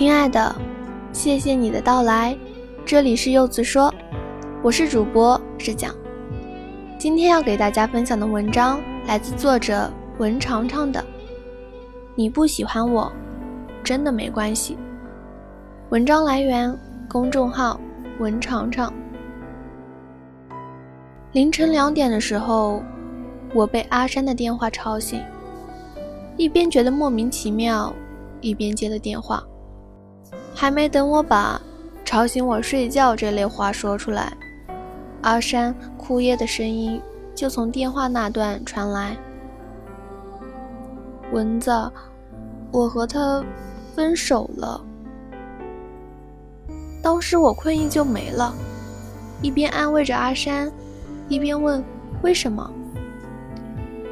亲爱的，谢谢你的到来，这里是柚子说，我是主播是讲。今天要给大家分享的文章来自作者文长长的。你不喜欢我，真的没关系。文章来源公众号文长长。凌晨两点的时候，我被阿山的电话吵醒，一边觉得莫名其妙，一边接了电话。还没等我把“吵醒我睡觉”这类话说出来，阿山哭咽的声音就从电话那段传来：“蚊子，我和他分手了。”当时我困意就没了，一边安慰着阿山，一边问：“为什么？”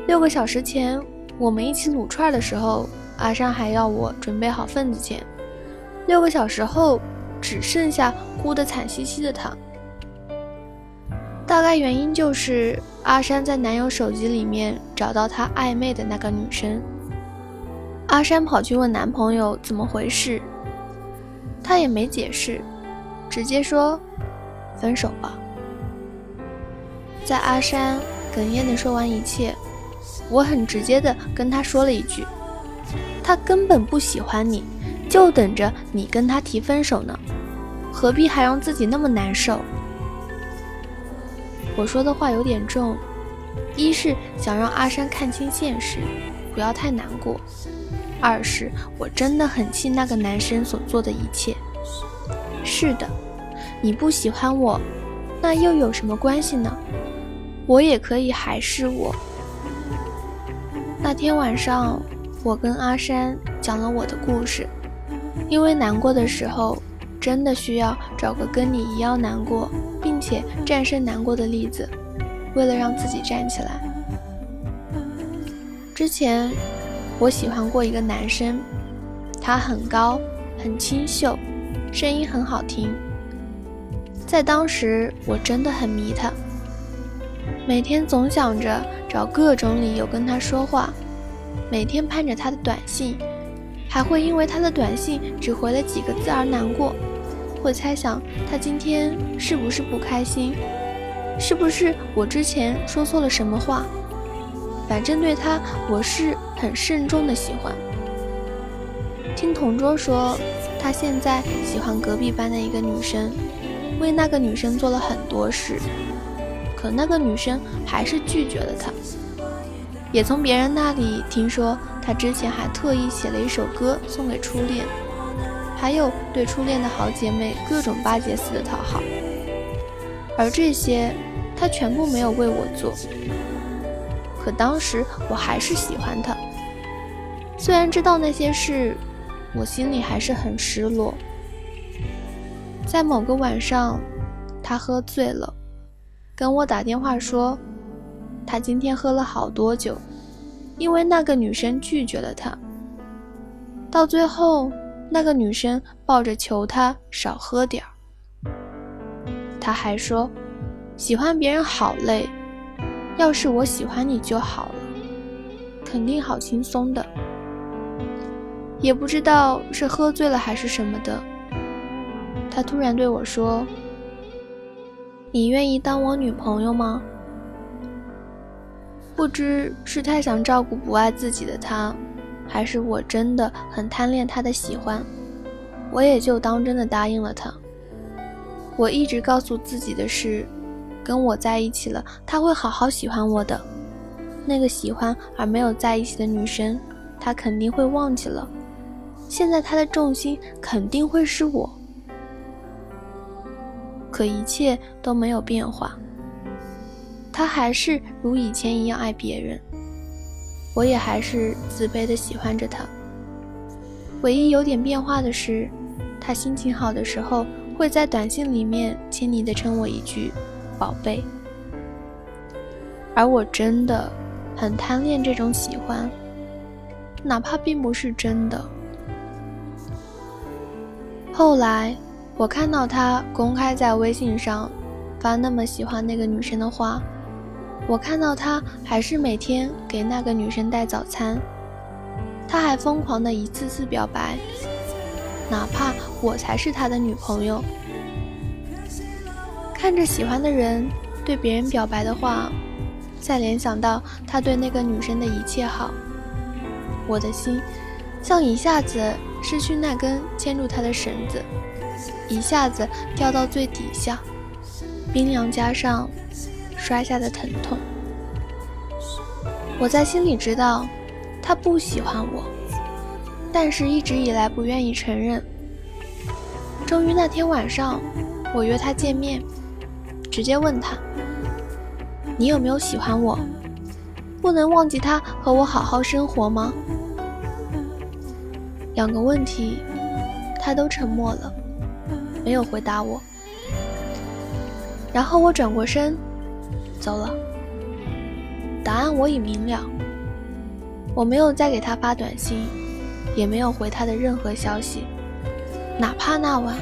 六个小时前我们一起撸串的时候，阿山还要我准备好份子钱。六个小时后，只剩下哭得惨兮兮的她。大概原因就是阿山在男友手机里面找到他暧昧的那个女生。阿山跑去问男朋友怎么回事，他也没解释，直接说分手吧。在阿山哽咽的说完一切，我很直接的跟他说了一句：“他根本不喜欢你。”就等着你跟他提分手呢，何必还让自己那么难受？我说的话有点重，一是想让阿山看清现实，不要太难过；二是我真的很气那个男生所做的一切。是的，你不喜欢我，那又有什么关系呢？我也可以还是我。那天晚上，我跟阿山讲了我的故事。因为难过的时候，真的需要找个跟你一样难过，并且战胜难过的例子，为了让自己站起来。之前我喜欢过一个男生，他很高，很清秀，声音很好听。在当时，我真的很迷他，每天总想着找各种理由跟他说话，每天盼着他的短信。还会因为他的短信只回了几个字而难过，会猜想他今天是不是不开心，是不是我之前说错了什么话？反正对他我是很慎重的喜欢。听同桌说，他现在喜欢隔壁班的一个女生，为那个女生做了很多事，可那个女生还是拒绝了他。也从别人那里听说。他之前还特意写了一首歌送给初恋，还有对初恋的好姐妹各种巴结似的讨好，而这些他全部没有为我做。可当时我还是喜欢他，虽然知道那些事，我心里还是很失落。在某个晚上，他喝醉了，跟我打电话说，他今天喝了好多酒。因为那个女生拒绝了他，到最后，那个女生抱着求他少喝点儿。他还说，喜欢别人好累，要是我喜欢你就好了，肯定好轻松的。也不知道是喝醉了还是什么的，他突然对我说：“你愿意当我女朋友吗？”不知是太想照顾不爱自己的他，还是我真的很贪恋他的喜欢，我也就当真的答应了他。我一直告诉自己的是，跟我在一起了，他会好好喜欢我的。那个喜欢而没有在一起的女生，他肯定会忘记了。现在他的重心肯定会是我。可一切都没有变化。他还是如以前一样爱别人，我也还是自卑的喜欢着他。唯一有点变化的是，他心情好的时候会在短信里面亲昵的称我一句“宝贝”，而我真的很贪恋这种喜欢，哪怕并不是真的。后来我看到他公开在微信上发那么喜欢那个女生的话。我看到他还是每天给那个女生带早餐，他还疯狂的一次次表白，哪怕我才是他的女朋友。看着喜欢的人对别人表白的话，再联想到他对那个女生的一切好，我的心像一下子失去那根牵住他的绳子，一下子掉到最底下，冰凉加上摔下的疼痛。我在心里知道，他不喜欢我，但是一直以来不愿意承认。终于那天晚上，我约他见面，直接问他：“你有没有喜欢我？不能忘记他和我好好生活吗？”两个问题，他都沉默了，没有回答我。然后我转过身，走了。答案我已明了，我没有再给他发短信，也没有回他的任何消息，哪怕那晚，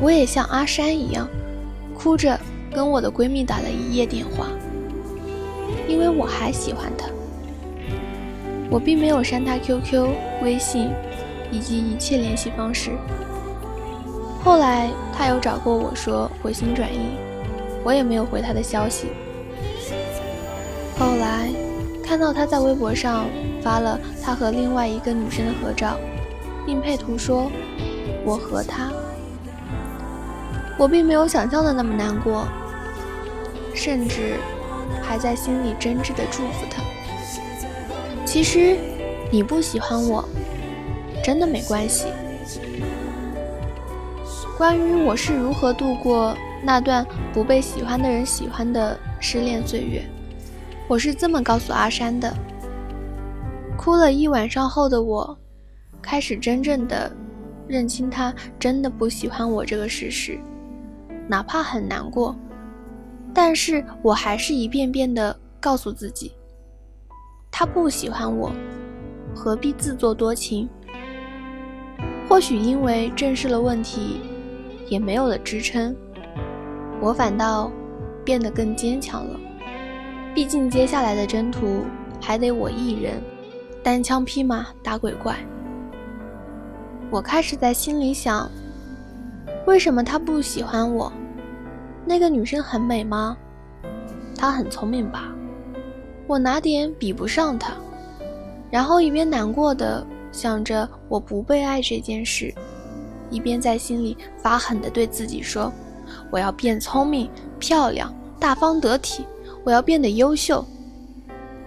我也像阿山一样，哭着跟我的闺蜜打了一夜电话，因为我还喜欢他。我并没有删他 QQ、微信以及一切联系方式。后来他有找过我说回心转意，我也没有回他的消息。看到他在微博上发了他和另外一个女生的合照，并配图说“我和他”，我并没有想象的那么难过，甚至还在心里真挚的祝福他。其实，你不喜欢我，真的没关系。关于我是如何度过那段不被喜欢的人喜欢的失恋岁月。我是这么告诉阿山的。哭了一晚上后的我，开始真正的认清他真的不喜欢我这个事实，哪怕很难过，但是我还是一遍遍的告诉自己，他不喜欢我，何必自作多情？或许因为正视了问题，也没有了支撑，我反倒变得更坚强了。毕竟接下来的征途还得我一人单枪匹马打鬼怪。我开始在心里想：为什么他不喜欢我？那个女生很美吗？她很聪明吧？我哪点比不上她？然后一边难过的想着我不被爱这件事，一边在心里发狠的对自己说：我要变聪明、漂亮、大方得体。我要变得优秀，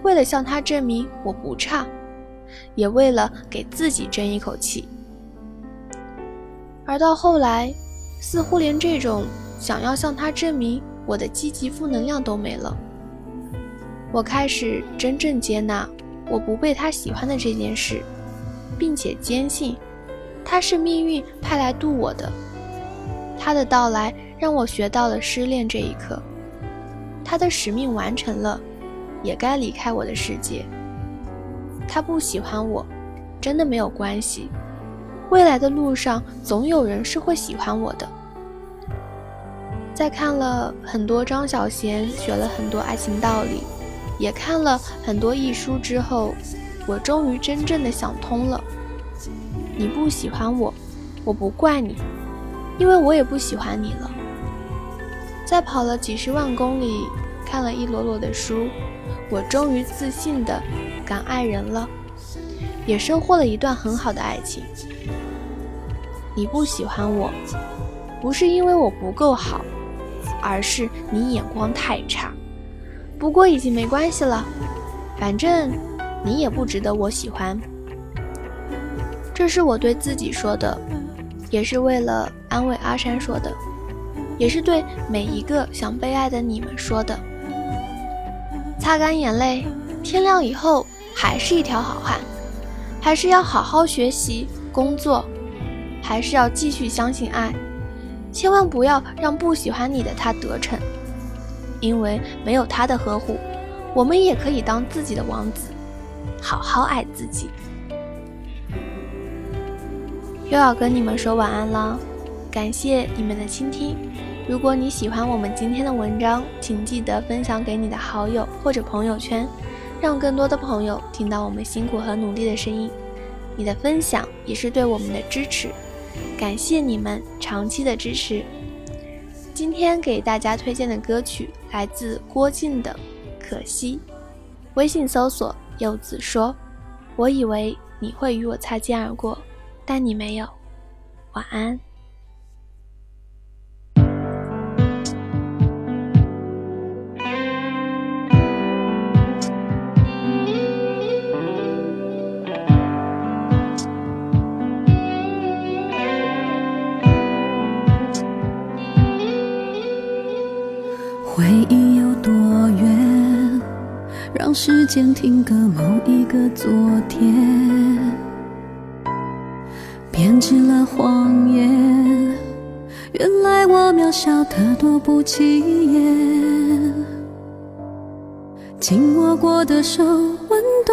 为了向他证明我不差，也为了给自己争一口气。而到后来，似乎连这种想要向他证明我的积极负能量都没了。我开始真正接纳我不被他喜欢的这件事，并且坚信他是命运派来渡我的。他的到来让我学到了失恋这一课。他的使命完成了，也该离开我的世界。他不喜欢我，真的没有关系。未来的路上，总有人是会喜欢我的。在看了很多张小娴，学了很多爱情道理，也看了很多艺书之后，我终于真正的想通了。你不喜欢我，我不怪你，因为我也不喜欢你了。在跑了几十万公里，看了一摞摞的书，我终于自信的敢爱人了，也收获了一段很好的爱情。你不喜欢我，不是因为我不够好，而是你眼光太差。不过已经没关系了，反正你也不值得我喜欢。这是我对自己说的，也是为了安慰阿山说的。也是对每一个想被爱的你们说的。擦干眼泪，天亮以后还是一条好汉，还是要好好学习工作，还是要继续相信爱，千万不要让不喜欢你的他得逞，因为没有他的呵护，我们也可以当自己的王子，好好爱自己。又要跟你们说晚安了，感谢你们的倾听。如果你喜欢我们今天的文章，请记得分享给你的好友或者朋友圈，让更多的朋友听到我们辛苦和努力的声音。你的分享也是对我们的支持。感谢你们长期的支持。今天给大家推荐的歌曲来自郭靖的《可惜》，微信搜索“柚子说”。我以为你会与我擦肩而过，但你没有。晚安。回忆有多远？让时间停格某一个昨天，编织了谎言。原来我渺小得多不起眼，紧握过的手温度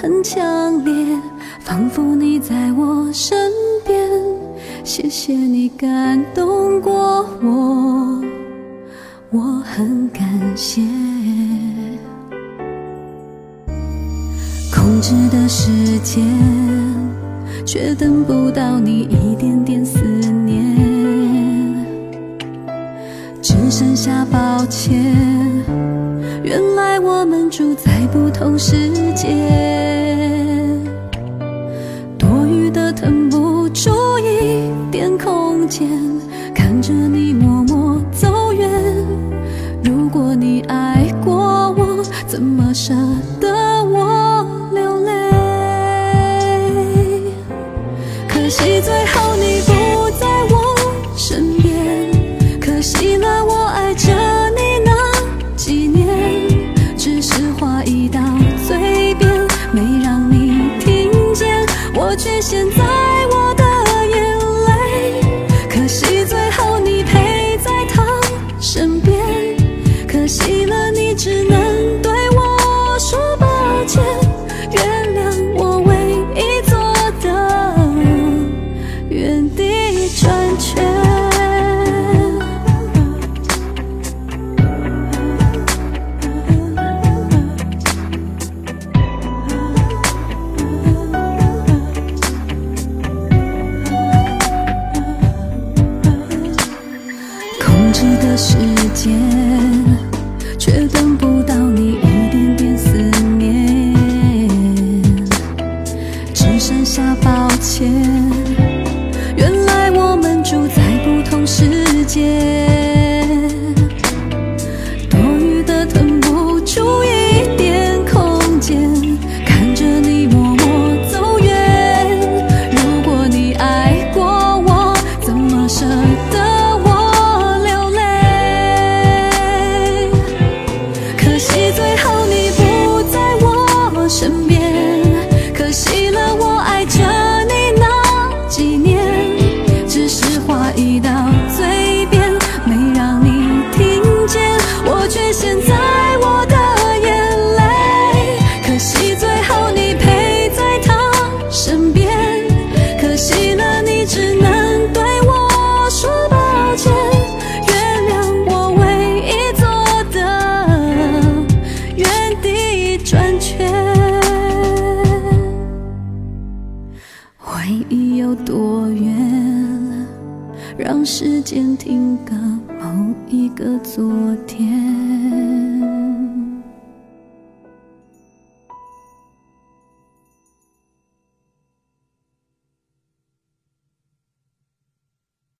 很强烈，仿佛你在我身边。谢谢你感动过我。我很感谢，控制的时间，却等不到你一点点思念，只剩下抱歉。原来我们住在不同世界，剩下抱歉。个某一个昨天。